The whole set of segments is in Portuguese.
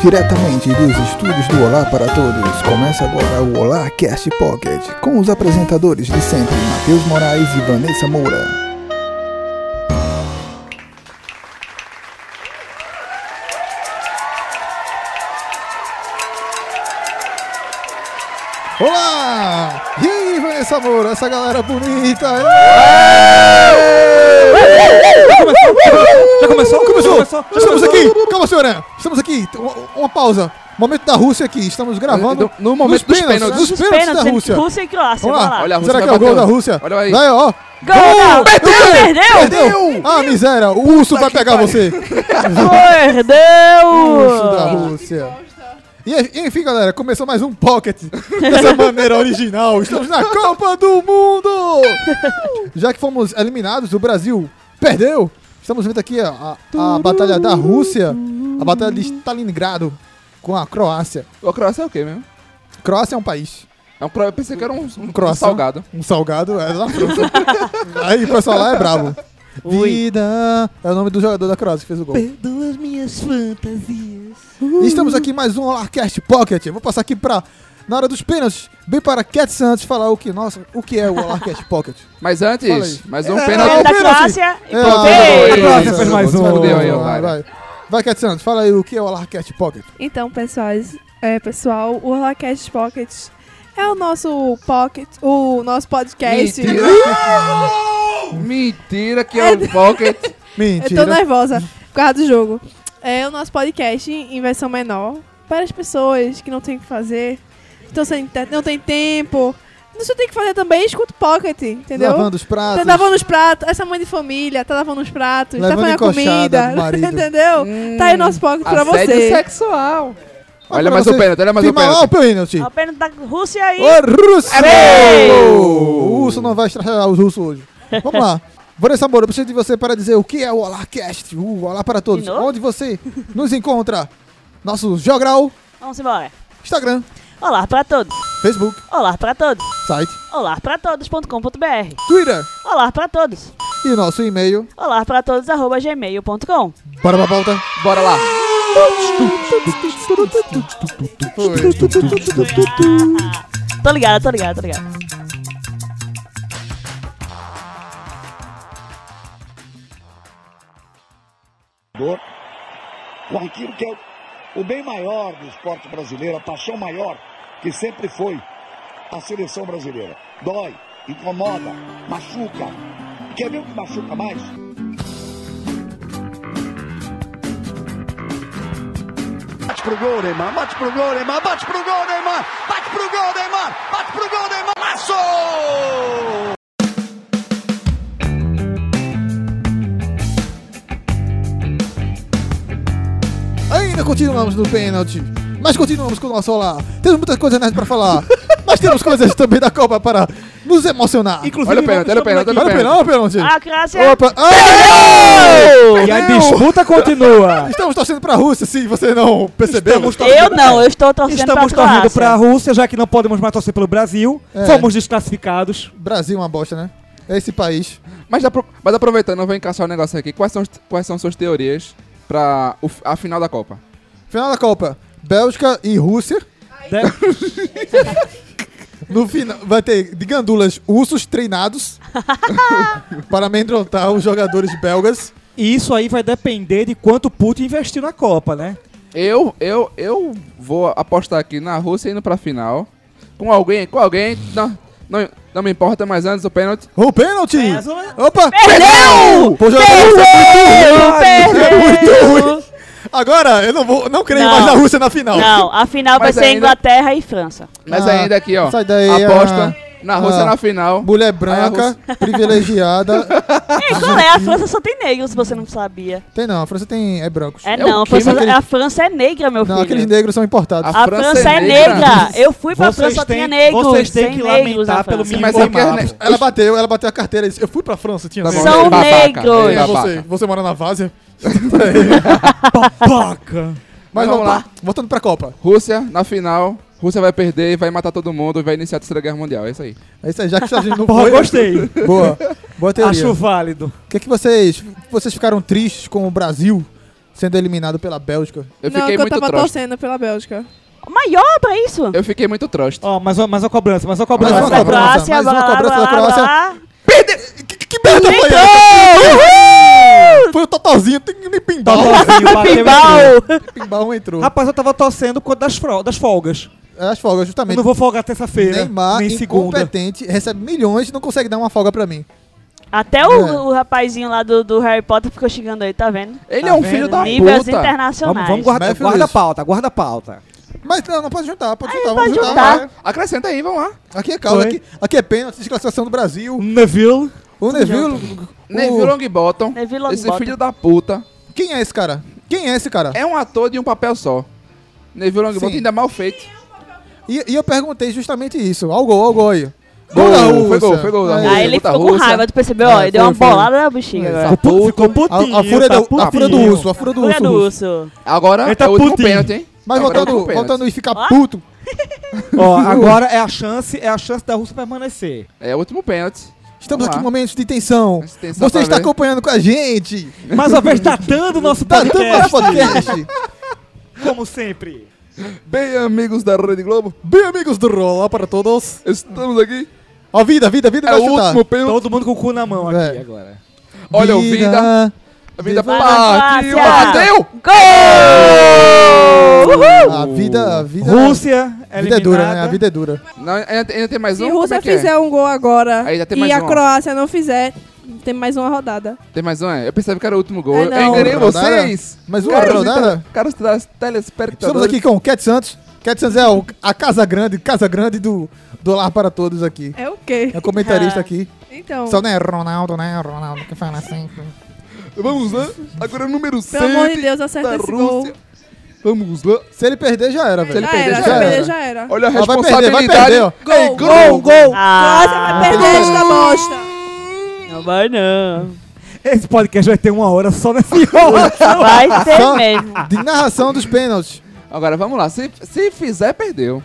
Diretamente dos estúdios do Olá para Todos, começa agora o Olá Cast Pocket, com os apresentadores de sempre, Matheus Moraes e Vanessa Moura. Olá! E Vanessa Moura, essa galera bonita! Já começou? Começou! Começou? Estamos aqui! Calma, senhora! Estamos aqui! Uma, uma pausa! Momento da Rússia aqui, estamos gravando. No- momento dos pênaltis, pênaltis. dos pênaltis da Rússia. Rússia e Croácia. Vamos lá. Olha a Rússia Será que é o gol da Rússia? Olha aí. Vai, ó! Gol! Perdeu! Perdeu! Ah, miséria! O urso vai pegar você! Perdeu! Urso da Rússia! E enfim, galera, começou mais um Pocket dessa maneira original. Estamos na Copa do Mundo! Já que fomos eliminados, o Brasil perdeu. Estamos vendo aqui a, a, a batalha da Rússia, a batalha de Stalingrado com a Croácia. O Croácia é o quê mesmo? Croácia é um país. É um, eu pensei que era um, um, Um croissant. salgado. Um salgado é da França. Aí o pessoal lá é bravo. Vida é o nome do jogador da Croácia que fez o gol. Perdoa as minhas fantasias. E estamos aqui em mais um Olarcast Pocket. Eu vou passar aqui pra, na hora dos pênaltis, bem para Cat Santos falar o que, nossa, o que é o Olarcast Pocket. Mas antes, mais um É, pênalti. da pênalti. Croácia e É, perdeu! a Croácia fez mais um. Vai, vai. Vai, Cat Santos, fala aí o que é o Olarcast Pocket. Então, pessoal, é, pessoal, o Rolacast Pocket é o nosso pocket, o nosso podcast. Mentira. Mentira que é o Pocket. Eu Mentira. tô nervosa por causa do jogo. É o nosso podcast em versão menor para as pessoas que não tem o que fazer, então sem não tem tempo. Não só tem que fazer também, escuta o Pocket, entendeu? Lavando os pratos. Tá lavando os pratos, essa mãe de família tá lavando os pratos, Levando tá fazendo a comida, entendeu? Tá aí o nosso Pocket pra você. sexual. Olha pra mais você. o pênalti, olha mais o Firma lá o pênalti. pênalti. A pênalti da Rússia e... Ô, Rússia! É O urso não vai estragar os russos hoje. Vamos lá. Vanessa Moura, eu preciso de você para dizer o que é o Olarcast, o Olá para Todos. De novo? Onde você nos encontra? Nosso Geogral, Vamos embora. Instagram, Olá pra todos. Facebook, Olá pra todos. site, Olá pra todos.com.br. Twitter Olá pra todos. e nosso e-mail. Olá pra todos arroba gmail.com. Bora pra pauta. Bora lá. Tô ligado, tô ligado, tô ligado. Jogador, com aquilo que é o, bem maior do esporte brasileiro, a paixão maior que sempre foi a seleção brasileira. Dói, incomoda, machuca. Quer ver o que machuca mais? Bate pro gol, Neymar, bate pro gol, Neymar, bate pro gol, Neymar, bate pro gol, Neymar, bate pro gol, Neymar, laço! Ainda continuamos no pênalti, mas continuamos com o nosso Olá. Temos muitas coisas nerd para falar, mas temos coisas também da Copa para nos emocionar. Inclusive, Olha o pênalti, olha o pênalti, olha o o pênalti, olha o pênalti. A Croácia... Opa! Ah! E a disputa continua. Estamos torcendo pra Rússia, se você não percebeu. Estamos torcendo- Eu não, eu estou torcendo Estamos pra torcendo Croácia. pra Rússia, já que não podemos mais torcer pelo Brasil. É. Fomos desclassificados. Brasil é uma bosta, né? É esse país. Mas, mas aproveitando, eu vou encaixar um negócio aqui. Quais são, quais são suas teorias pra o f- a final da Copa? Final da Copa, Bélgica e Rússia. De- No final, vai ter de gandulas ursos treinados para amedrontar os jogadores belgas. E isso aí vai depender de quanto Putin investiu na Copa, né? Eu, eu, eu vou apostar aqui na Rússia indo pra final. Com alguém, com alguém. Não, não, não me importa, mas antes o pênalti. O pênalti! Opa! Perdeu! Pô, jogador, Perdeu! É muito Perdeu! Agora, eu não vou, não creio Não. mais na Rússia na final. Não, a final vai Mas ser ainda- Inglaterra e França. Mas Ah, ainda aqui, ó. sai daí, aposta ah, na Rússia ah. na final. Mulher branca, privilegiada. Ei, qual é? A França só tem negros, se você não sabia. Tem não, a França tem é brancos. É, É não, a? França, Aquele- a França é negra, meu Não, filho. aqueles negros são importados. A A França França, é é negra. negra. Eu fui pra Vocês França, têm- tinha negros. vocês têm sem que negros lamentar pelo mínimo Mas é que é- Ela bateu, ela bateu a carteira e disse, eu fui pra França, tinha Tá negros. São negros. você, você mora na Várzea? Papaca. Mas vamos vamos lá. Voltando pra Copa. Rússia na final. Rússia vai perder e vai matar todo mundo e vai iniciar a Terceira Guerra Mundial. É isso aí. É isso aí, já que a gente não Porra, foi... gostei. Boa. Boa teoria. Acho válido. O que, é que vocês... Vocês ficaram tristes com o Brasil sendo eliminado pela Bélgica. Eu não, fiquei que eu muito tava troste. torcendo pela Bélgica. Maior pra isso. Eu fiquei muito troste. Ó, mais uma, mais uma cobrança, mais uma Mais cobrança. uma da cobrança, Croácia, mais uma cobrança da Croácia. lá. Que, que merda foi essa? Foi o totalzinho, tem que me pimbal. Totalzinho, bateu Pimbal. entrou. Pimbal entrou. Rapaz, eu tava torcendo por conta das, fro- das folgas. As folgas, Eu justamente. não vou folgar terça-feira, Neymar, nem segunda. incompetente, recebe milhões e não consegue dar uma folga pra mim. Até o, É. o rapazinho lá do, do Harry Potter ficou xingando aí, tá vendo? Ele Tá é um vendo? filho da Níveis puta. internacionais. Vamos, vamos guardar, Matthew guarda a Lewis. pauta, guarda a pauta. Mas não, não pode juntar, pode juntar, pode vamos juntar. juntar. Acrescenta aí, vamos lá. Aqui é causa, Foi. aqui, aqui é pênalti, desclassificação do Brasil. Neville. O Neville. o- Neville Longbottom. Neville Esse Longbottom. filho da puta. Quem é esse cara? Quem é esse cara? É um ator de um papel só. Neville Longbottom Sim. ainda mal feito. E, e eu perguntei justamente isso. Ó o gol, ó o gol aí. Gol, da foi Rússia. gol, foi gol Aí. Rússia. Aí ele ficou com russa. raiva, tu percebeu? É, ó, ele deu uma foi. bolada na bexiga É, agora. tá Ficou, ficou A, putinho, a fúria tá do, a fúria do putinho. urso, a fúria do Fúria urso. do russo. urso. Agora Ele tá é o último putinho. pênalti, hein? Mas Agora é voltando, pênalti. voltando e ficar Ó. puto. Ó, agora é a chance, é a chance da Rússia permanecer. É o último pênalti. Estamos Vamos aqui em momentos de tensão. Tensão Você está ver. acompanhando com a gente. Mais uma vez, datando o nosso Tá dando podcast, nosso podcast. como sempre. Bem, amigos da Rede Globo, Bem, amigos do Rola para todos. estamos aqui. Ó, vida, vida, vida É o chutar. último pênalti. Todo mundo com o cu na mão aqui É. agora. Olha o Vida. A vida partiu, bateu! Gol! Uhul! A vida, a vida. Rússia, a vida é dura, né? A vida é dura. Não, ainda, ainda tem mais Se um? a Como Rússia é é? fizer um gol agora Aí já tem e mais a um. Croácia não fizer, tem mais uma rodada. Tem mais um? é? Eu pensava que era o último gol. É, eu não. enganei vocês. Mais uma Caros rodada? Caros telespectadores. Estamos aqui com o Cat Santos. Cat Santos é o- a casa grande, casa grande do, do Lar para Todos aqui. É o quê? É o comentarista aqui. Então, Só não é Ronaldo, né? Ronaldo que fala assim. Vamos lá. Agora o número 7 pelo amor de Deus, acerta da esse gol. Rússia. Vamos lá. Se ele perder, já era, velho. ele Já perder, era, já se era. perder, já era. Olha a Ó, vai perder, responsabilidade. vai perder, ó. Gol, gol, gol. Croácia vai Ah, perder esta bosta. não vai não. Esse podcast vai ter uma hora só nessa enrolação. Vai ter Só mesmo. de narração dos pênaltis. Agora vamos lá. Se, se fizer, perdeu.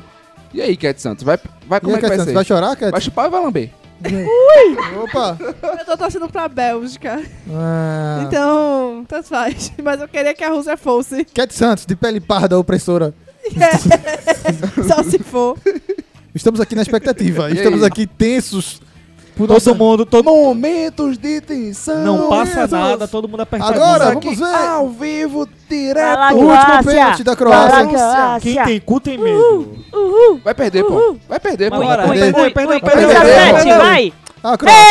E aí, Cat Santos? Vai, vai E como aí, é que Cat vai Santos, ser? vai chorar, Cat? Vai chupar ou vai lamber? Opa! Eu tô torcendo pra Bélgica. Ah. Então, tanto faz. Mas eu queria que a Rússia fosse. Cat Santos, de pele parda opressora. Só se for. Estamos aqui na expectativa. Estamos aqui tensos. Por Todo nossa- mundo, todo Momentos de tensão. Não passa Isso. nada, todo mundo apertadinho. Agora, Aqui, vamos ver. Ao vivo, Vai lá, direto. O último pênalti da Vai lá, Croácia. Croácia. Quem tem cu tem medo. Uhul. Vai perder, pô. Vai perder, pô. Ui, perdeu, vai perder. sete, vai. Ah, Croácia.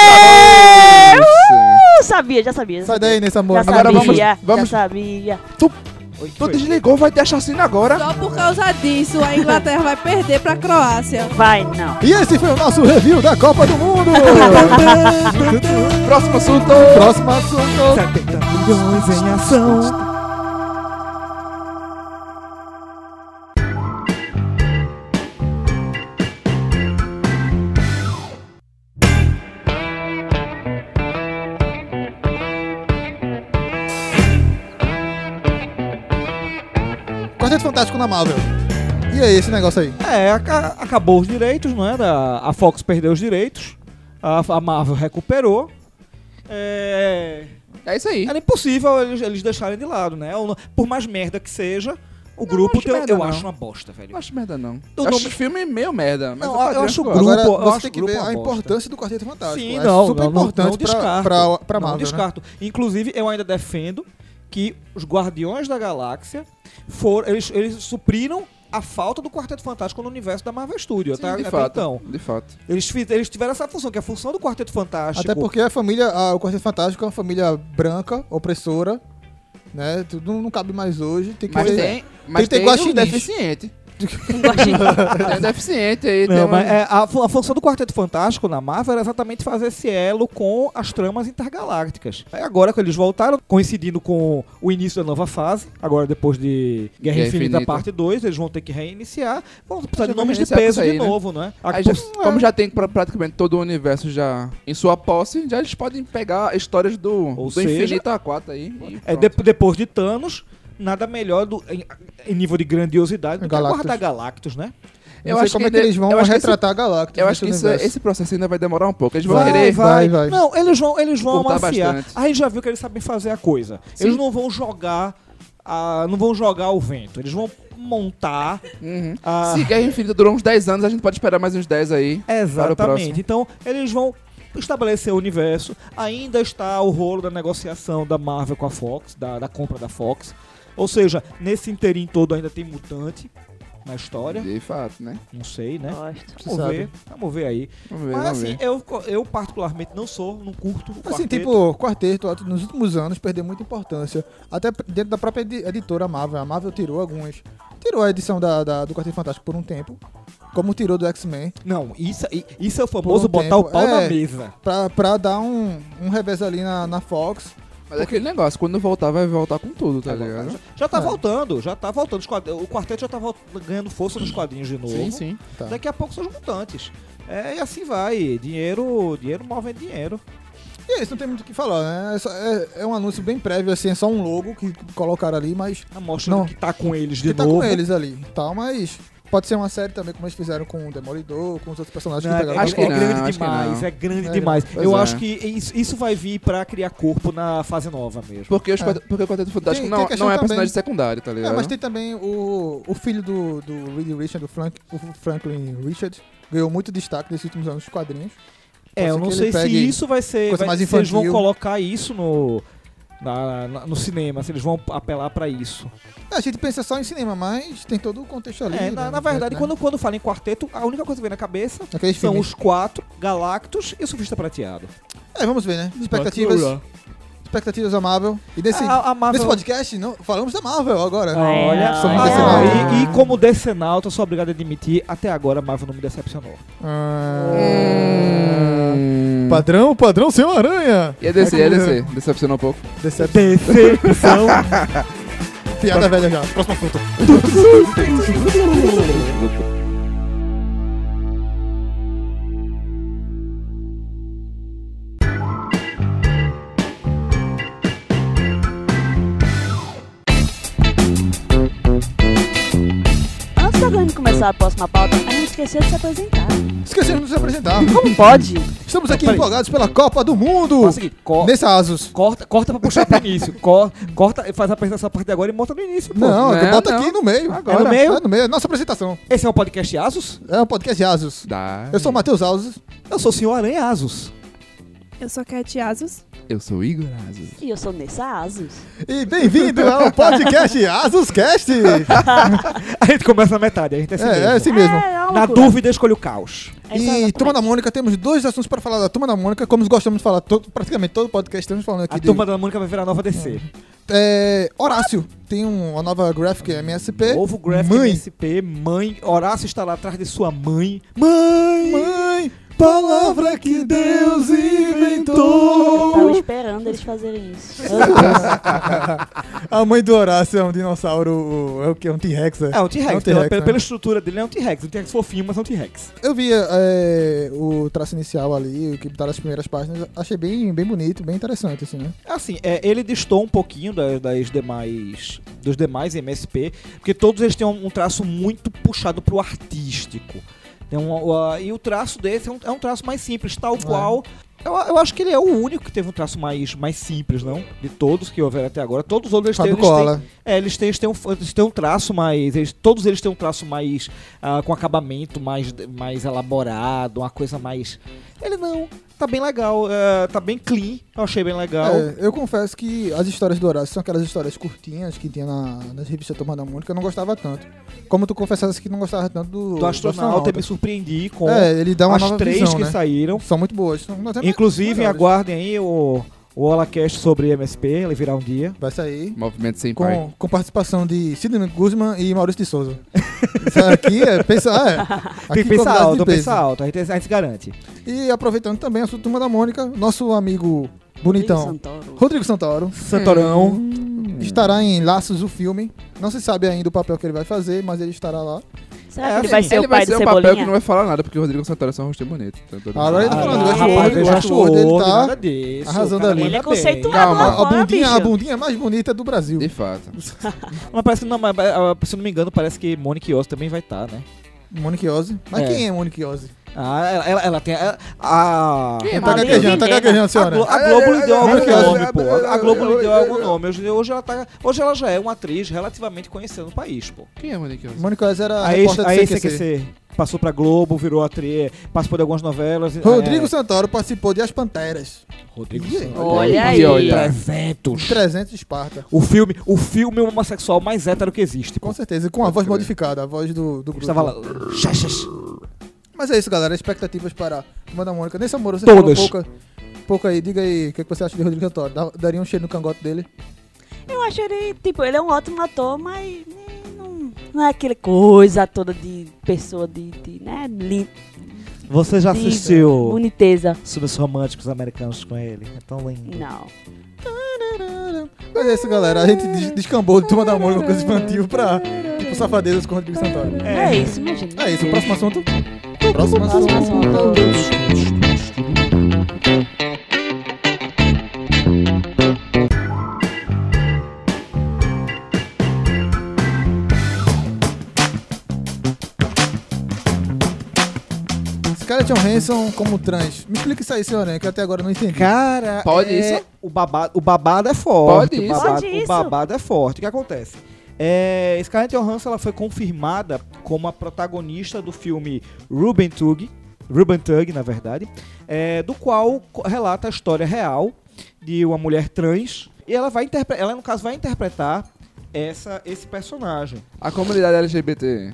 Isso. Uh, sabia, já sabia. Sai sabia. daí nesse amor. Já Agora sabia, vamos- já vamos- sabia. Tu desligou, vai ter chacina agora. Só por causa disso, a Inglaterra vai perder pra Croácia. Vai, não. E esse foi o nosso review da Copa do Mundo. Próximo assunto. Próximo assunto. 70 milhões em ação. Fantástico na Marvel. E aí, esse negócio aí? É, aca- acabou os direitos, não é? Da, a Fox perdeu os direitos, a, a Marvel recuperou. É, É isso aí. era impossível eles, eles deixarem de lado, né? Não- Por mais merda que seja, o grupo acho eu não. acho uma bosta, velho. Não acho merda, não. Eu Eu não- acho o filme meio merda. Mas Não, eu quadrinho acho o grupo- Agora, eu você acho tem que ver uma a importância do Quarteto Fantástico. Sim, é não, super não, não, importante não pra, descarto. pra, pra não Marvel, né? descarto. Inclusive, eu ainda defendo que os Guardiões da Galáxia foram, eles, eles supriram a falta do Quarteto Fantástico no universo da Marvel Studios. Sim, tá? de fato. então. De fato. Eles, eles tiveram essa função, que a função do Quarteto Fantástico. Até porque a família, a- o Quarteto Fantástico é uma família branca, opressora, né? Tudo não cabe mais hoje. Tem que Mas ter- tem, mas ter tem, um guaxinins. deficiente. Um deficiente aí. Não, mas é, a, a função do Quarteto Fantástico na Marvel era exatamente fazer esse elo com as tramas intergalácticas. Aí agora que eles voltaram, coincidindo com o início da nova fase, agora depois de Guerra, Guerra Infinita, Infinita. parte 2, eles vão ter que reiniciar, vão precisar de nomes de peso aí, de né? novo, não é? A- Aí já- como já tem pra- praticamente todo o universo já em sua posse, já eles podem pegar histórias do, Ou do seja, infinito A4 aí. é, de- depois de Thanos, nada melhor do, em, em nível de grandiosidade do Galactus. que guardar Galactus, né? Eu não sei como é que eles vão acho que retratar a Galactus. Eu acho que isso- esse processo ainda vai demorar um pouco. Eles vão Vai, querer. vai. vai. Não, eles vão, eles vão amaciar. bastante. A gente já viu que eles sabem fazer a coisa. Sim. Eles não vão jogar ah, não vão jogar ao vento. Eles vão montar. Uhum. ah, Se Guerra Infinita durou uns 10 anos, a gente pode esperar mais uns 10 aí. O Exatamente. Então, eles vão estabelecer o universo. Ainda está o rolo da negociação da Marvel com a Fox, da, da compra da Fox. Ou seja, nesse interim todo ainda tem mutante na história. De fato, né? Não sei, né? Gosto. Vamos sabe. ver, vamos ver aí. Vamos ver, Mas vamos assim, ver. eu, eu particularmente não sou, não curto o Assim, quarteto. tipo, quarteto, nos últimos anos, perdeu muita importância. Até dentro da própria edi- editora Marvel. A Marvel tirou alguns. Tirou a edição da, da- do Quarteto Fantástico por um tempo. Como tirou do X-Men. Não, isso, isso é o famoso um botar o tempo, pau na é. mesa. Pra, pra dar um, um revés ali na, na Fox. Mas é aquele negócio, quando voltar, vai voltar com tudo, tá Agora, ligado? já, já tá É. voltando, já tá voltando. O quarteto já tá ganhando força nos quadrinhos de novo. Sim, sim. Tá. Daqui a pouco são os mutantes. É, e assim vai. Dinheiro, dinheiro move dinheiro. E é isso, não tem muito o que falar, né? É, só- é- é um anúncio bem prévio, assim, é só um logo que colocaram ali, mas. Mostra Não. que tá com eles de que tá novo. com eles ali e tal, mas. Pode ser uma série também, como eles fizeram com o Demolidor, com os outros personagens Não, que pegaram acho da que é grande demais, é grande É, demais. Eu é. acho que isso, isso vai vir pra criar corpo na fase nova mesmo. Porque, os É. quadr- porque o Quarteto Fantástico Tem- não, tem não é também- personagem secundário, tá ligado? É, mas tem também o, o filho do, do Reed Richard, do Frank, o Franklin Richard, ganhou muito destaque nesses últimos anos nos quadrinhos. É, eu não sei se isso vai ser. coisa vai- mais se eles vão colocar isso no. Na- na- no cinema, se eles vão apelar pra isso. É, a gente pensa só em cinema, mas tem todo o contexto ali. É, né, na, na no- verdade, né? quando, quando fala em quarteto, a única coisa que vem na cabeça Aqueles são filmes. os quatro Galactus e o Surfista Prateado. É, vamos ver, né? Expectativas, expectativas da Marvel. E nesse, A- a Marvel- nesse podcast, não, falamos da Marvel agora. Olha, ah, decenautas. e, e como decenalta, eu sou obrigado a admitir, até agora a Marvel não me decepcionou. Ah, Hum. Padrão, padrão sem aranha. E a DC, e a É como- DC? Decepcionou um pouco. Decep... Decepção. Piada velha já. Próximo assunto. começar a próxima pauta, a gente esqueceu de se apresentar. Esquecemos de nos apresentar. Como pode? Estamos aqui Peraí. empolgados pela Copa do Mundo. Co- Nesse Asus. corta, corta pra puxar pro início. Co- corta, faz a apresentação a partir de agora e monta no início. Pô. Não, Não, bota não. aqui no meio. Agora. É no meio? É no meio. É nossa apresentação. Esse é o podcast Asus. É o podcast Asus. Dá. Eu sou o Matheus Asus. Eu sou o senhor Aranha Asus. Eu sou Cat Asus. Eu sou o Igor Azus. E eu sou Nessa Asus. E bem-vindo ao podcast AsusCast. A gente começa na metade, a gente é assim É, é mesmo. assim mesmo. É, é Na dúvida, escolha o caos. É E exatamente. Turma da Mônica, temos dois assuntos para falar da Turma da Mônica, como gostamos de falar todo- praticamente todo podcast, estamos falando aqui A de turma da Mônica vai virar nova DC. é, Horácio. Tem um- uma nova graphic MSP. Novo Graphic Mãe. MSP, mãe. Horácio está lá atrás de sua mãe. Mãe! Mãe, palavra que Deus Eu tava inventou. esperando eles fazerem isso. A mãe do Horácio é um dinossauro, é o que? É um T-Rex, é? É um T-Rex. É um pela, T-Rex, pela- né? pela estrutura dele é um T-Rex. Um T-Rex fofinho, mas é um T-Rex. Eu vi é, o traço inicial ali, o que tá nas primeiras páginas, achei bem, bem bonito, bem interessante, assim, né? Assim, é, ele distou um pouquinho das, das demais dos demais MSP, porque todos eles têm um, um traço muito puxado pro artístico. Tem um, uh, e o traço desse é um, é um traço mais simples, tal qual. Eu, eu acho que ele é o único que teve um traço mais, mais simples, não? De todos que houveram até agora. Todos os outros têm, eles têm, Koala. é, eles têm, eles têm, um, eles têm um traço mais. eles- todos eles têm um traço mais. ah, com acabamento mais, mais elaborado, uma coisa mais. Ele não. Tá bem legal. é, tá bem clean. Eu achei bem legal. É, eu confesso que as histórias do Horácio são aquelas histórias curtinhas que tinha na, nas revistas Turma da Mônica, eu não gostava tanto. Como tu confessasse que não gostava tanto do, do astronauta, eu me surpreendi com É, ele dá uma as três visão, que né? saíram. São muito boas. São Inclusive, aguardem aí o, o HolaCast sobre MSP, ele virá um dia. Vai sair. Movimento sem pai. Com, com participação de Sidney Guzman e Maurício de Souza. Isso aqui é pensar. É, aqui Tem que pensar convidados de alto, peso. pensar alto, a gente, a gente garante. E aproveitando também a sua turma da Mônica, nosso amigo bonitão Santoro. Rodrigo Santoro Santorão. estará em Laços o filme. Não se sabe ainda o papel que ele vai fazer, mas ele estará lá. Será É, que ele assim, vai ser Ele o pai vai do ser um papel que Cebolinha? não vai falar nada, porque o Rodrigo Santoro é só um rosto bonito. Então, Agora ele tá falando, West rapaz, World, West West World, ele tá disso, arrasando ali. Ele é conceituado. Calma. A, bundinha, bicho. a bundinha mais bonita do Brasil. De fato. Mas parece que não, mas, ah, se eu não me engano, parece que Monique Oz também vai estar, né? Monique Ozzy. Mas É. quem é Monique Ozzy? Ah, ela, ela, ela tem. A, a, Quem é Tá Maria gaguejando, tá gaguejando, a, senhora. A Globo lhe deu algum nome, pô. A Globo lhe deu algum nome. Hoje, ela tá, hoje ela já é uma atriz relativamente conhecida no país, pô. Quem é Monique Oz? Oz era A ex, a CQC. ex-CQC passou pra Globo, virou atriz, participou de algumas novelas. Rodrigo é, Santoro participou de As Panteras. Rodrigo Santoro. Olha aí. aí. Olha. 300. 300 de Esparta. O filme, o filme homossexual mais hétero que existe. Pô. Com certeza, e com a voz modificada, a voz do, do grupo. Estava lá. Xaxas. Mas é isso, galera. Expectativas para Turma da Mônica. Nesse amor, você Todas. falou pouca, pouco aí. Diga aí, o que, que você acha de Rodrigo Santoro? Dá- Daria um cheiro no cangote dele? Eu acho ele, tipo, ele é um ótimo ator, mas né, não, não é aquele coisa toda de pessoa de, de né, li, Você já de assistiu boniteza. Filmes Românticos Americanos com ele? É tão lindo. Não. Mas é isso, galera. A gente des- descambou de Turma da Mônica, uma coisa infantil, pra tipo, safadezas com Rodrigo Santoro. É, isso, imagina. É isso, o próximo assunto. Próximo Próximo assunto. Scarlett Johansson como trans. Me explica isso aí, senhor, que eu até agora não entendi. Cara, Pode é- isso? O babado, o babado é forte. Pode o isso? babado, Pode O isso? babado é forte. O que acontece? É, Scarlett Johansson ela foi confirmada como a protagonista do filme Ruben Tug, Ruben Tug, na verdade, é, do qual relata a história real de uma mulher trans e ela vai interpre- ela no caso vai interpretar essa, esse personagem. A comunidade LGBT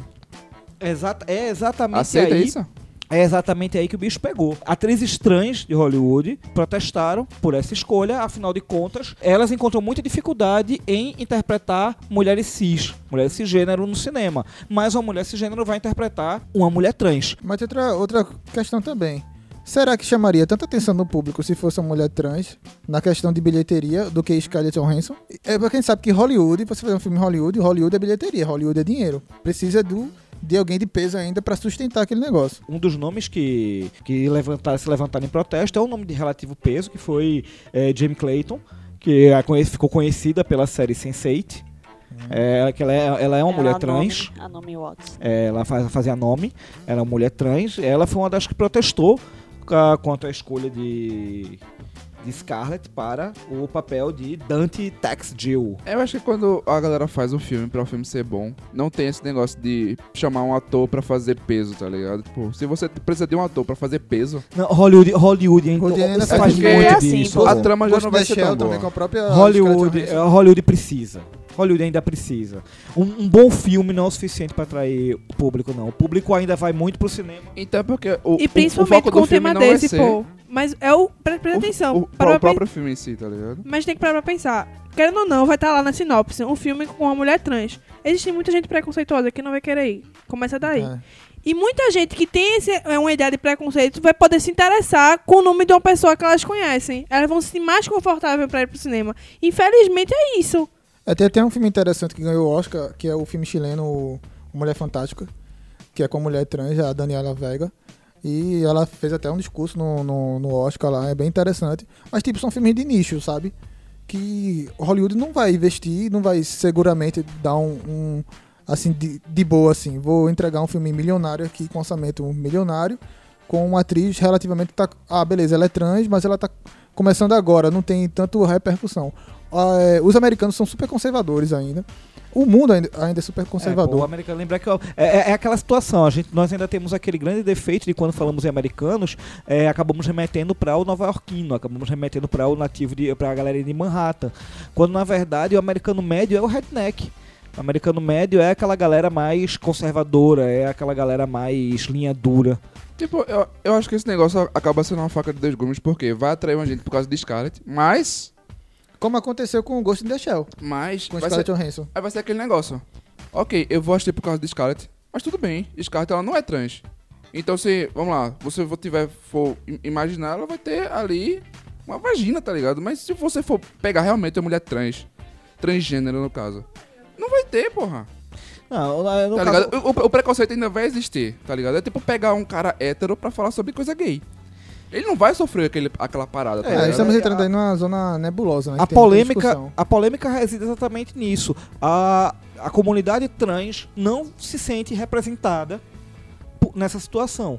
Exata, é exatamente aceita aí. isso? É exatamente aí que o bicho pegou. Atrizes trans de Hollywood protestaram por essa escolha, afinal de contas, elas encontram muita dificuldade em interpretar mulheres cis, mulheres cisgênero no cinema. Mas uma mulher cisgênero vai interpretar uma mulher trans. Mas outra, outra questão também. Será que chamaria tanta atenção no público se fosse uma mulher trans na questão de bilheteria do que Scarlett Johansson? É pra quem sabe que Hollywood, você fazer um filme em Hollywood, Hollywood é bilheteria, Hollywood é dinheiro. Precisa do, de alguém de peso ainda pra sustentar aquele negócio. Um dos nomes que, que levantaram, se levantaram em protesto é um nome de relativo peso, que foi é, Jamie Clayton, que é conhe- ficou conhecida pela série Sense8. É, que ela, é, ela é uma mulher a trans. Nome, a nome Watts. É, ela faz, fazia nome, ela é uma mulher trans, ela foi uma das que protestou quanto à escolha de, de Scarlett para o papel de Dante Tax Jill. Eu acho que quando a galera faz um filme pra o filme ser bom, não tem esse negócio de chamar um ator pra fazer peso, tá ligado? Tipo, se você precisa de um ator pra fazer peso, Não, Hollywood, Hollywood, ainda Hollywood faz faz muito muito assim, disso. a trama já não vai ser tão também boa. com a própria Hollywood, é. Hollywood precisa. Hollywood ainda precisa. Um, um bom filme não é o suficiente pra atrair o público, não. O público ainda vai muito pro cinema. Então, porque o, E o- principalmente o foco com do o tema vai desse, ser pô. Mas é o. Pre presta o, atenção. o, para o pra próprio filme em si, tá ligado? Mas tem que parar pra pensar. Querendo ou não, vai estar lá na sinopse. Um filme com uma mulher trans. Existe muita gente preconceituosa que não vai querer ir. Começa daí. É. E muita gente que tem esse, é, uma ideia de preconceito vai poder se interessar com o nome de uma pessoa que elas conhecem. Elas vão se sentir mais confortáveis pra ir pro cinema. Infelizmente é isso. É, tem até um filme interessante que ganhou o Oscar, que é o filme chileno Mulher Fantástica, que é com a mulher trans, a Daniela Vega. E ela fez até um discurso no, no, no Oscar lá, é bem interessante. Mas, tipo, são filmes de nicho, sabe? Que Hollywood não vai investir, não vai seguramente dar um. um, assim, de, de boa, assim. Vou entregar um filme milionário aqui, com orçamento milionário, com uma atriz relativamente. Tá, ah, beleza, ela é trans, mas ela tá começando agora, não tem tanto repercussão. Ah, é, os americanos são super conservadores ainda. O mundo ainda, ainda é super É, pô, o conservador. americano, lembrar que ó, é, é- é aquela situação, a gente, nós ainda temos aquele grande defeito de quando falamos em americanos, é, acabamos remetendo para o nova-iorquino, acabamos remetendo para o nativo, de, para a galera de Manhattan, quando na verdade o americano médio é o redneck. O americano médio é aquela galera mais conservadora, é aquela galera mais linha dura. Tipo, eu, eu acho que esse negócio acaba sendo uma faca de dois gumes, porque vai atrair uma gente por causa de Scarlett, mas. Como aconteceu com o Ghost in the Shell, Mas. com Vai Scarlett ser, Johansson. aí vai ser aquele negócio. Ok, eu vou assistir por causa de Scarlett, mas tudo bem, Scarlett ela não é trans. Então se, vamos lá, você for, tiver, for im- imaginar, ela vai ter ali uma vagina, tá ligado? Mas se você for pegar realmente uma mulher trans, transgênero no caso, não vai ter, porra. Não, no Tá caso- ligado? O, o- o preconceito ainda vai existir, tá ligado? É tipo pegar um cara hétero pra falar sobre coisa gay. Ele não vai sofrer aquele, aquela parada, tá É, ligado? estamos entrando aí numa zona nebulosa, né? A polêmica, a polêmica reside exatamente nisso. A, a comunidade trans não se sente representada nessa situação.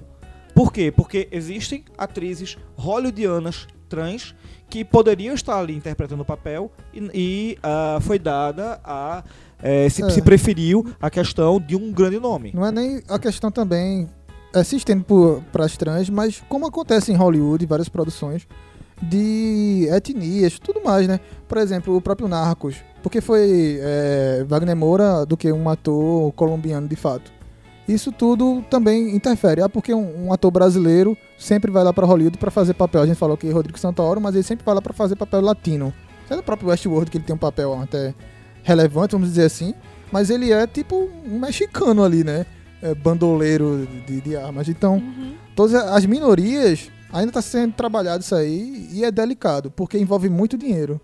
Por quê? Porque existem atrizes hollywoodianas trans que poderiam estar ali interpretando o papel e, e, ah, foi dada a. eh, se, É. se preferiu a questão de um grande nome. Não é nem a questão também é, se estende para as trans, mas como acontece em Hollywood, várias produções de etnias, tudo mais, né? Por exemplo, o próprio Narcos, porque foi é, Wagner Moura do que um ator colombiano de fato. Isso tudo também interfere. Ah, porque um, um ator brasileiro sempre vai lá para Hollywood para fazer papel. A gente falou que Rodrigo Santoro, mas ele sempre vai lá para fazer papel latino. É do próprio Westworld que ele tem um papel até relevante, vamos dizer assim. Mas ele é tipo um mexicano ali, né? É, bandoleiro de, de armas. Então, Uhum. todas as minorias ainda está sendo trabalhado isso aí e é delicado, porque envolve muito dinheiro.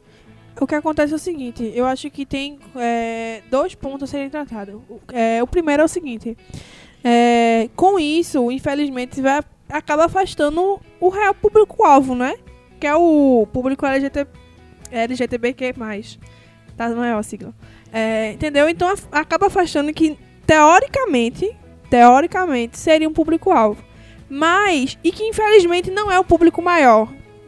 O que acontece é o seguinte, eu acho que tem é, dois pontos a serem tratados. O, é, o primeiro é o seguinte, é, com isso, infelizmente, vai, acaba afastando o real público-alvo, né? Que é o público LGBT, LGTBQ+. Tá maior a sigla. É, entendeu? Então acaba afastando que, teoricamente, teoricamente, seria um público-alvo. Mas, e que infelizmente não é o público maior.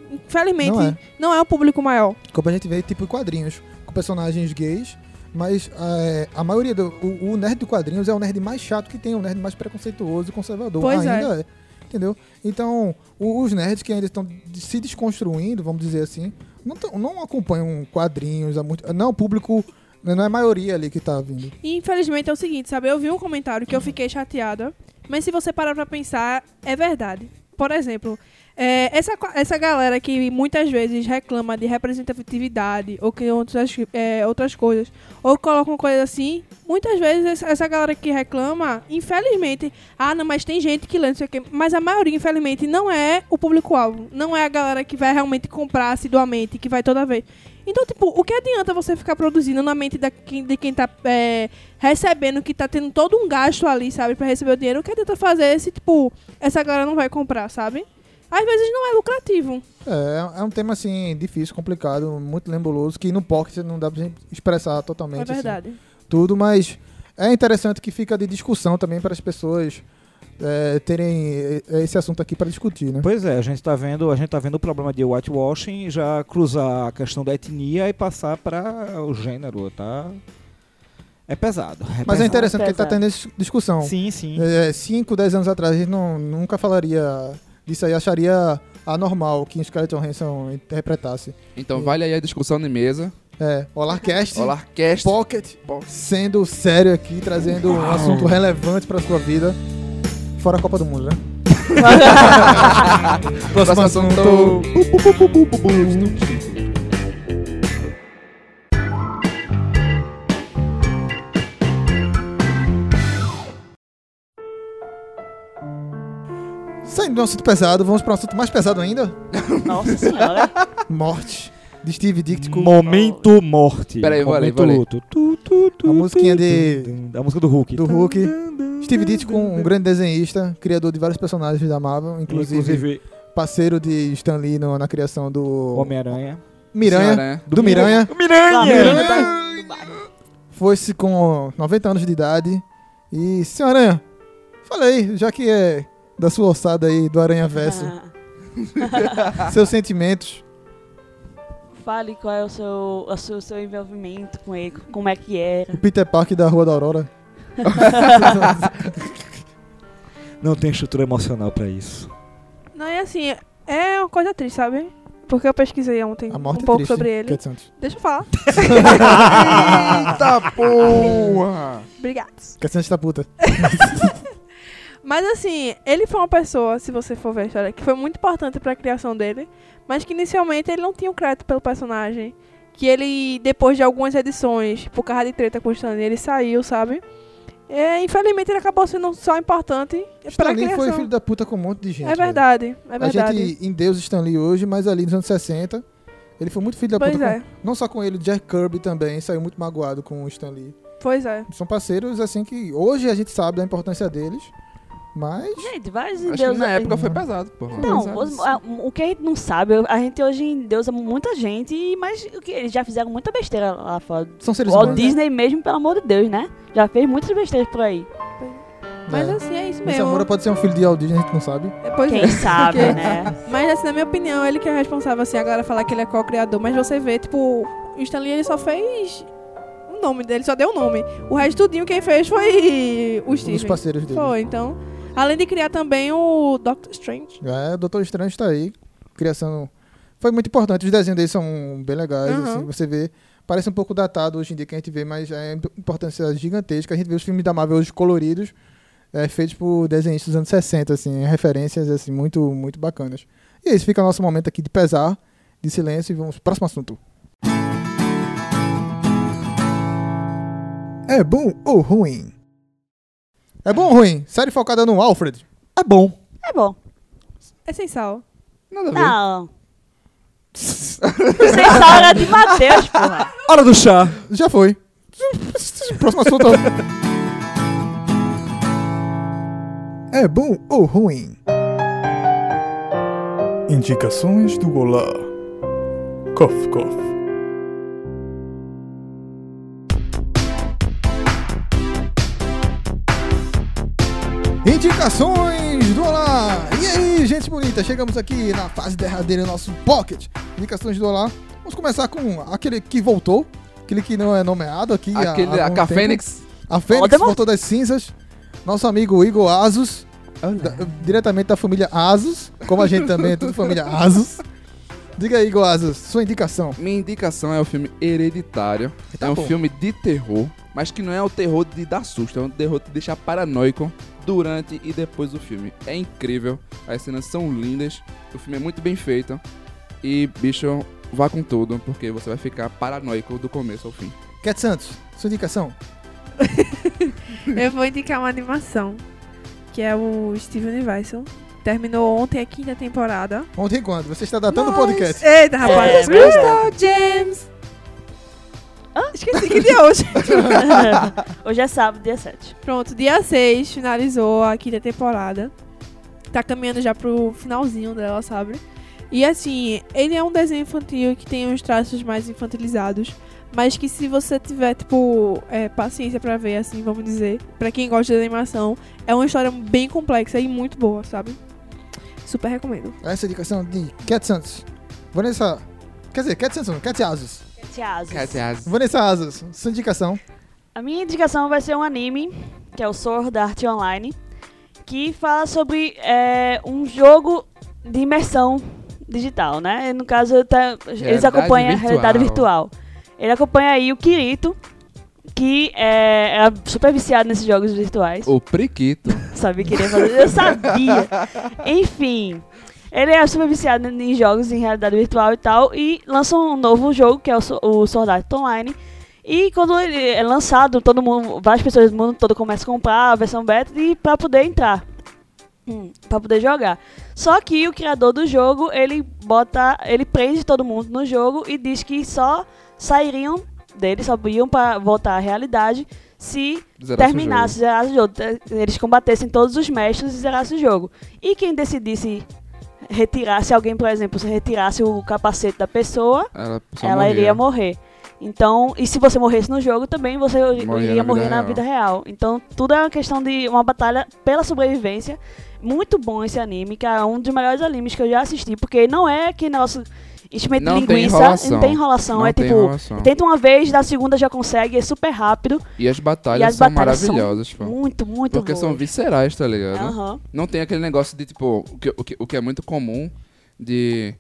Infelizmente, Não é. não é o público maior. Como a gente vê, tipo, quadrinhos, com personagens gays, mas é, a maioria do. O, o nerd de quadrinhos é o nerd mais chato que tem, o nerd mais preconceituoso e conservador. Pois é. ainda é. Entendeu? Então, os nerds que ainda estão se desconstruindo, vamos dizer assim, não, não acompanham quadrinhos, não é o público, não é a maioria ali que tá vindo. E infelizmente é o seguinte, sabe? Eu vi um comentário que eu fiquei chateada, mas se você parar pra pensar, é verdade. Por exemplo, é, essa, essa galera que muitas vezes reclama de representatividade ou que outras, é, outras coisas, ou colocam coisas assim, muitas vezes essa, galera que reclama, infelizmente, ah, não, mas tem gente que lê, não sei o quê, mas a maioria, infelizmente, não é o público-alvo. Não é a galera que vai realmente comprar assiduamente, que vai toda vez. Então, tipo, o que adianta você ficar produzindo na mente da, de quem tá é, recebendo, que tá tendo todo um gasto ali, sabe, pra receber o dinheiro? O que adianta fazer se, tipo, essa galera não vai comprar, sabe? Às vezes não é lucrativo. É, é um tema assim, difícil, complicado, muito nebuloso, que no pocket não dá pra gente expressar totalmente É assim, verdade. tudo, mas é interessante que fica de discussão também para as pessoas é, terem esse assunto aqui para discutir, né? Pois é, a gente tá vendo, a gente tá vendo o problema de whitewashing já cruzar a questão da etnia e passar para o gênero, tá? É pesado. é Mas é pesado. interessante que ele tá pesado. tendo essa discussão. Sim, sim. 5, 10 anos atrás a gente não, nunca falaria disso aí, acharia anormal que Scarlett Johansson interpretasse. Então vale aí a discussão de mesa. É, Olarcast, Olá, cast. Pocket, sendo sério aqui, trazendo um assunto relevante para sua vida. Fora a Copa do Mundo, né? Próximo Próximo assunto. assunto. Saindo de um assunto pesado, vamos para um assunto mais pesado ainda. Nossa senhora. Morte de Steve Ditko. Momento morte. Peraí, vou ali, Momento vou ali. luto. Tu, tu, tu, A musiquinha de-. A música do Hulk. do Hulk. Steve Ditko, um grande desenhista, criador de vários personagens da Marvel, inclusive, Inclusive, parceiro de Stan Lee no- na criação do Homem-Aranha. Miranha. Senhora, Do Miranha. Miranha! Miranha. Do bairro. Foi-se com 90 anos de idade. E, senhor Aranha, falei, já que é da sua ossada aí, do Aranha Verso, Ah. seus sentimentos. Fale qual é o seu, o seu, seu envolvimento com ele, como é que era. O Peter Parker da Rua da Aurora. Não tem estrutura emocional pra isso. Não, é assim, é uma coisa triste, sabe? Porque eu pesquisei ontem um é pouco triste, sobre ele. Santos. Deixa eu falar. Eita porra! Obrigada. Kate Santos tá puta. Mas assim, ele foi uma pessoa, se você for ver a história, que foi muito importante pra criação dele, mas que inicialmente ele não tinha o crédito pelo personagem. Que ele, depois de algumas edições, por causa de treta com o Stanley, ele saiu, sabe? É, infelizmente ele acabou sendo só importante pra Stan Lee criação. foi filho da puta com um monte de gente. é verdade, é velho. verdade. A gente endeusa Stan Lee hoje, mas ali nos anos 60, ele foi muito filho da Pois puta. é, com- não só com ele, Jack Kirby também saiu muito magoado com o Stan Lee. pois é. São parceiros, assim, que hoje a gente sabe da importância deles, mas... Gente, vários Acho que deuses. na época foi pesado, porra. Não, Pesado. os- a- o que a gente não sabe, a gente hoje endeusa muita gente, e- mas o que eles já fizeram muita besteira lá fora. São seres O Walt humanos. Disney mesmo, pelo amor de Deus, né? Já fez muitas besteiras por aí. Mas É. assim, é isso Esse mesmo. Moura pode ser um filho de Aldir, a gente não sabe. Depois Quem sabe, né? Mas assim, na minha opinião, ele que é responsável, assim, a galera falar que ele é co-criador, mas você vê, tipo, o Stanley ele só fez o nome dele, só deu o nome. O resto tudinho quem fez foi o Os Steven. parceiros dele. Foi, então. Além de criar também o Doctor Strange. É, o Doutor Estranho está aí. Criação. Foi muito importante. Os desenhos dele são bem legais. Uhum. Assim, você vê. Parece um pouco datado hoje em dia que a gente vê, mas é imp- importância gigantesca. A gente vê os filmes da Marvel hoje coloridos, é, feitos por desenhistas dos anos 60, assim, referências assim, muito, muito bacanas. E esse fica o nosso momento aqui de pesar, de silêncio, e vamos pro próximo assunto. É bom ou ruim? É bom ou ruim? Série focada no Alfred. É bom. É bom. É sem sal. Nada a ver. Não. Sem sal era de Matheus, porra. Hora do chá. Já foi. Próximo assunto. É bom ou ruim? Indicações do Olá. Cof, cof. Indicações do Olá! E aí, gente bonita, chegamos aqui na fase derradeira do nosso Pocket. Indicações do Olá. Vamos começar com aquele que voltou, aquele que não é nomeado aqui. Aquele, há a tempo. Fênix. A Fênix voltou das cinzas. Nosso amigo Igor Asus, da- diretamente da família Asus, como a gente também é tudo família Asus. Diga aí, Igor Asus, sua indicação. Minha indicação é o filme Hereditário. Tá é um bom. filme de terror, mas que não é o terror de dar susto, é um terror de deixar paranoico durante e depois do filme. É incrível, as cenas são lindas, o filme é muito bem feito. E, bicho, vá com tudo, porque você vai ficar paranoico do começo ao fim. Cat Santos, sua indicação. Eu vou indicar uma animação, que é o Steven Universo. Terminou ontem a quinta temporada. Ontem quando? Você está datando o podcast. Eita, rapaz. É, Crystal James. Esqueci que dia é hoje. Hoje é sábado, dia 7. Pronto, dia 6 finalizou a quinta temporada. Tá caminhando já pro finalzinho dela, sabe? E assim, ele é um desenho infantil que tem uns traços mais infantilizados. Mas que se você tiver, tipo, é, paciência pra ver, assim, vamos dizer, pra quem gosta de animação, é uma história bem complexa e muito boa, sabe? Super recomendo. Essa é a indicação de Cat Santos. Vanessa. Quer dizer, Cat Santos não, Cat Asus. Tiago. Vanessa Asus, sua indicação. A minha indicação vai ser um anime, que é o Sword Art Online, que fala sobre é, um jogo de imersão digital, né? No caso, tá- eles acompanham a virtual. realidade virtual. Ele acompanha aí o Kirito, que é, é super viciado nesses jogos virtuais. O Priquito. Sabia que queria fazer. Eu sabia. Enfim. Ele é super viciado em jogos em realidade virtual e tal. E lança um novo jogo, que é o, o Sword Art Online. E quando ele é lançado, todo mundo, várias pessoas do mundo todo começam a comprar a versão beta e para poder entrar. Hum, para poder jogar. Só que o criador do jogo, ele bota, ele prende todo mundo no jogo e diz que só sairiam dele, só iam para voltar à realidade se Zerasse o terminasse, zerasse o jogo. Eles combatessem todos os mestres e zerasse o jogo. E quem decidisse retirar, se alguém, por exemplo, se retirasse o capacete da pessoa, Ela, ela morria. iria morrer. Então, e se você morresse no jogo também, você Morria iria na morrer vida na real. vida real. Então, tudo é uma questão de uma batalha pela sobrevivência. Muito bom esse anime, que é um dos melhores animes que eu já assisti, porque não é que nosso enchimento Não de tem linguiça, enrolação. não tem enrolação, Não é tem tipo, enrolação. tenta uma vez, da segunda já consegue, é super rápido. E as batalhas E as são batalhas são maravilhosas, pô. Muito, muito Porque boas. são viscerais, tá ligado? Aham. Não tem aquele negócio de, tipo, o que, o que, o que é muito comum de...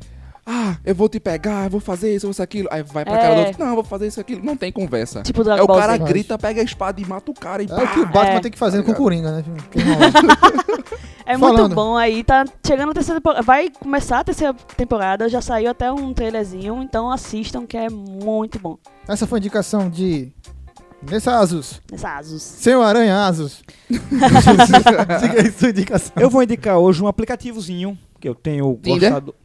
Ah, eu vou te pegar, eu vou fazer isso, eu vou fazer aquilo. Aí vai pra É. cara do outro, não, eu vou fazer isso, aquilo. Não tem conversa. Tipo É o cara grita, pega a espada e mata o cara e É pá. o que o Batman É. tem que fazer com o Tá Coringa, né? É Falando. muito bom aí, tá chegando a terceira temporada. Vai começar a terceira temporada, já saiu até um trailerzinho, então assistam que é muito bom. Essa foi a indicação de Vanessa Asus. Nessa Asus. Senhor Aranha Asus. Diga aí sua indicação. Eu vou indicar hoje um aplicativozinho que eu tenho Tinder? gostado.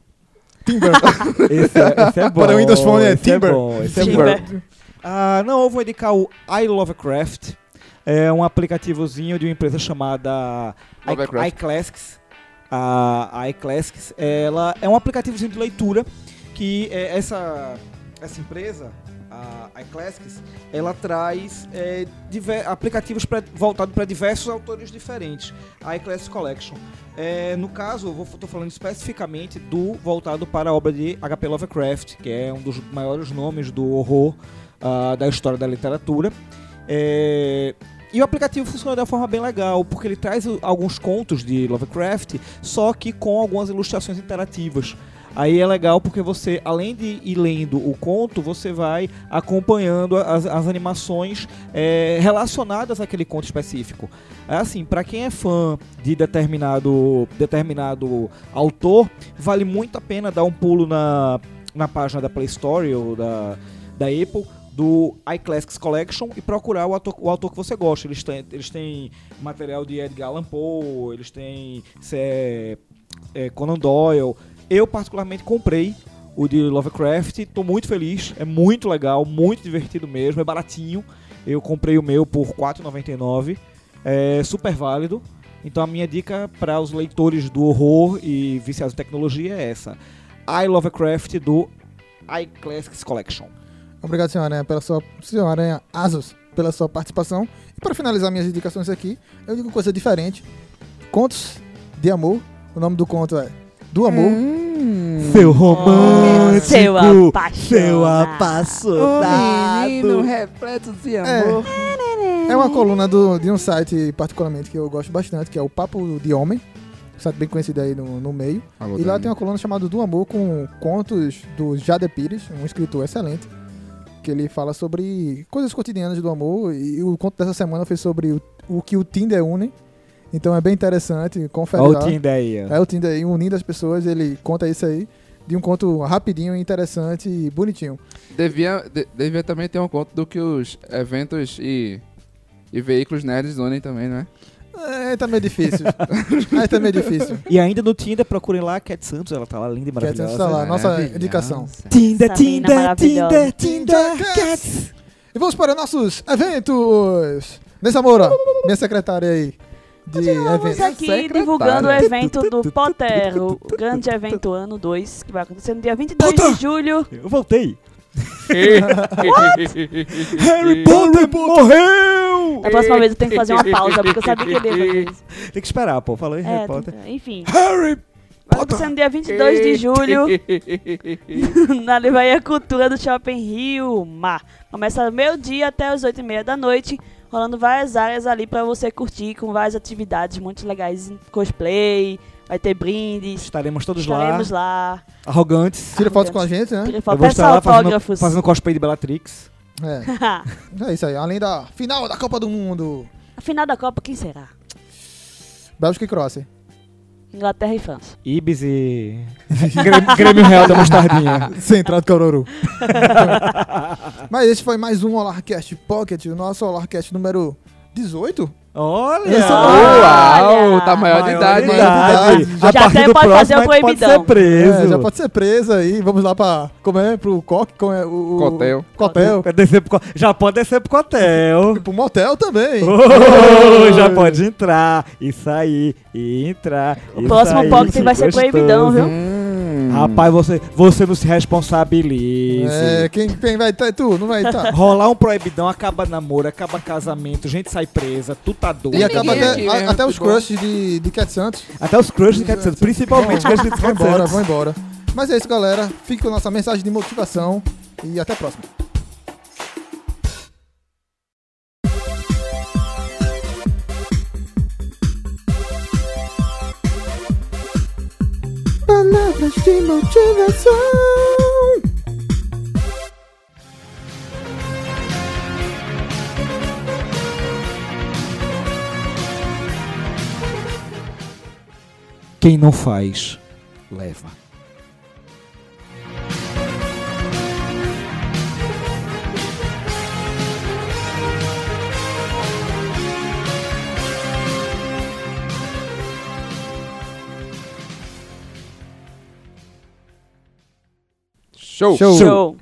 Timber. esse, é, esse é bom. Para o Windows Phone é esse Timber. É bom, esse é Timber. bom. Ah, não, eu vou indicar o iLovecraft. É um aplicativozinho de uma empresa chamada i- iClassics. A, a iClassics, ela é um aplicativozinho de leitura que é, essa, essa empresa, a iClassics, ela traz é, diver- aplicativos voltados para diversos autores diferentes. A iClassics Collection. É, no caso, eu estou falando especificamente do voltado para a obra de H.P. Lovecraft, que é um dos maiores nomes do horror ah, da história da literatura. É, e o aplicativo funciona de uma forma bem legal, porque ele traz alguns contos de Lovecraft, só que com algumas ilustrações interativas. Aí é legal porque você, além de ir lendo o conto, você vai acompanhando as, as animações é, relacionadas àquele conto específico. É assim, para quem é fã de determinado, determinado autor, vale muito a pena dar um pulo na, na página da Play Store ou da, da Apple do iClassics Collection e procurar o autor, o autor que você gosta. Eles têm, eles têm material de Edgar Allan Poe, eles têm é, é, Conan Doyle. Eu particularmente comprei o de Lovecraft, estou muito feliz, é muito legal, muito divertido mesmo, é baratinho. Eu comprei o meu por R$ 4,99, é super válido. Então a minha dica para os leitores do horror e viciados em tecnologia é essa: I Lovecraft do iClassics Collection. Obrigado, senhora Aranha, pela sua, senhora Aranha Asos, pela sua participação. E para finalizar minhas indicações aqui, eu digo coisa diferente. Contos de amor. O nome do conto é Do Amor. Hum. Seu romântico, Seu seu apaixonado. apaixonado. repleto de amor. É uma coluna do- de um site particularmente que eu gosto bastante, que é o Papo de Homem. Um site bem conhecido aí no, no meio. E lá tem uma coluna chamada Do Amor com contos do Jade Pires, um escritor excelente, que ele fala sobre coisas cotidianas do amor. E o conto dessa semana foi sobre o, o que o Tinder une. Então é bem interessante, confere Olha lá. o Tinder aí, ó. É o Tinder aí, unindo as pessoas, ele conta isso aí. De um conto rapidinho, interessante e bonitinho. Devia, de- devia também ter um conto do que os eventos e, e veículos nerds unem também, né? É, tá meio difícil. Aí tá meio difícil. E ainda no Tinder, procurem lá a Cat Santos, ela tá lá linda e Cat maravilhosa. Santos tá lá, nossa Maravilhosa. indicação. Tinder, menina maravilhosa. Tinder Cats. E vamos para nossos eventos. Nessa Moura, minha secretária aí de Estamos aqui Secretária. divulgando o evento do Potter, o grande evento ano 2, que vai acontecer no dia 22 de julho. Eu voltei. Harry Potter morreu! Da próxima vez eu tenho que fazer uma pausa, porque eu sabia que ele ia fazer isso. Tem que esperar, pô. Falou em Harry É, Potter. tem- enfim. Harry Vai acontecer no dia 22 de julho, na Livraria Cultura do Shopping Rio Mar. Começa meio-dia até as 8h30 da noite, rolando várias áreas ali pra você curtir, com várias atividades muito legais, cosplay, vai ter brindes, Estaremos todos estaremos lá, lá. arrogantes. Tira fotos com a gente, né? Tira Eu foto, vou peça estar lá fazendo, autógrafos. fazendo cosplay de Bellatrix. É, é isso aí. Além da final da Copa do Mundo. A final da Copa, quem será? Bélgica e Croácia. Inglaterra e França. Ibis e... Grêmio, Grêmio Real da Mostardinha. Centrado Caururu. Mas esse foi mais um Olarcast Pocket, o nosso Olarcast número 18. Olha! É Uau, tá maior de idade. de hein? idade. Já partir até do pode próximo fazer o a gente pode proibidão. ser preso. É, já pode ser presa aí. Vamos lá pra. Como é? Pro coque? Como é? O, o- Cotel. Cotel. Descer pro co- Já pode descer pro hotel. E pro motel também. Oh, já pode entrar e sair e entrar. O e próximo sair, Pocket vai ser proibidão, viu? Hum. Rapaz, você, você não se responsabilize. É, quem, quem vai estar? tu, não vai estar. Rolar um proibidão, acaba namoro, acaba casamento, gente sai presa, tu tá doido. E acaba até, aqui a- mesmo, até os crushes de, de Cat Santos. Até os crushes de Cat Santos, principalmente os crushes de Vão Cat embora, Santos. vão embora. Mas é isso, galera. Fique com a nossa mensagem de motivação e até a próxima. Palavras de motivação. Quem não faz, leva. Show. Show. Show.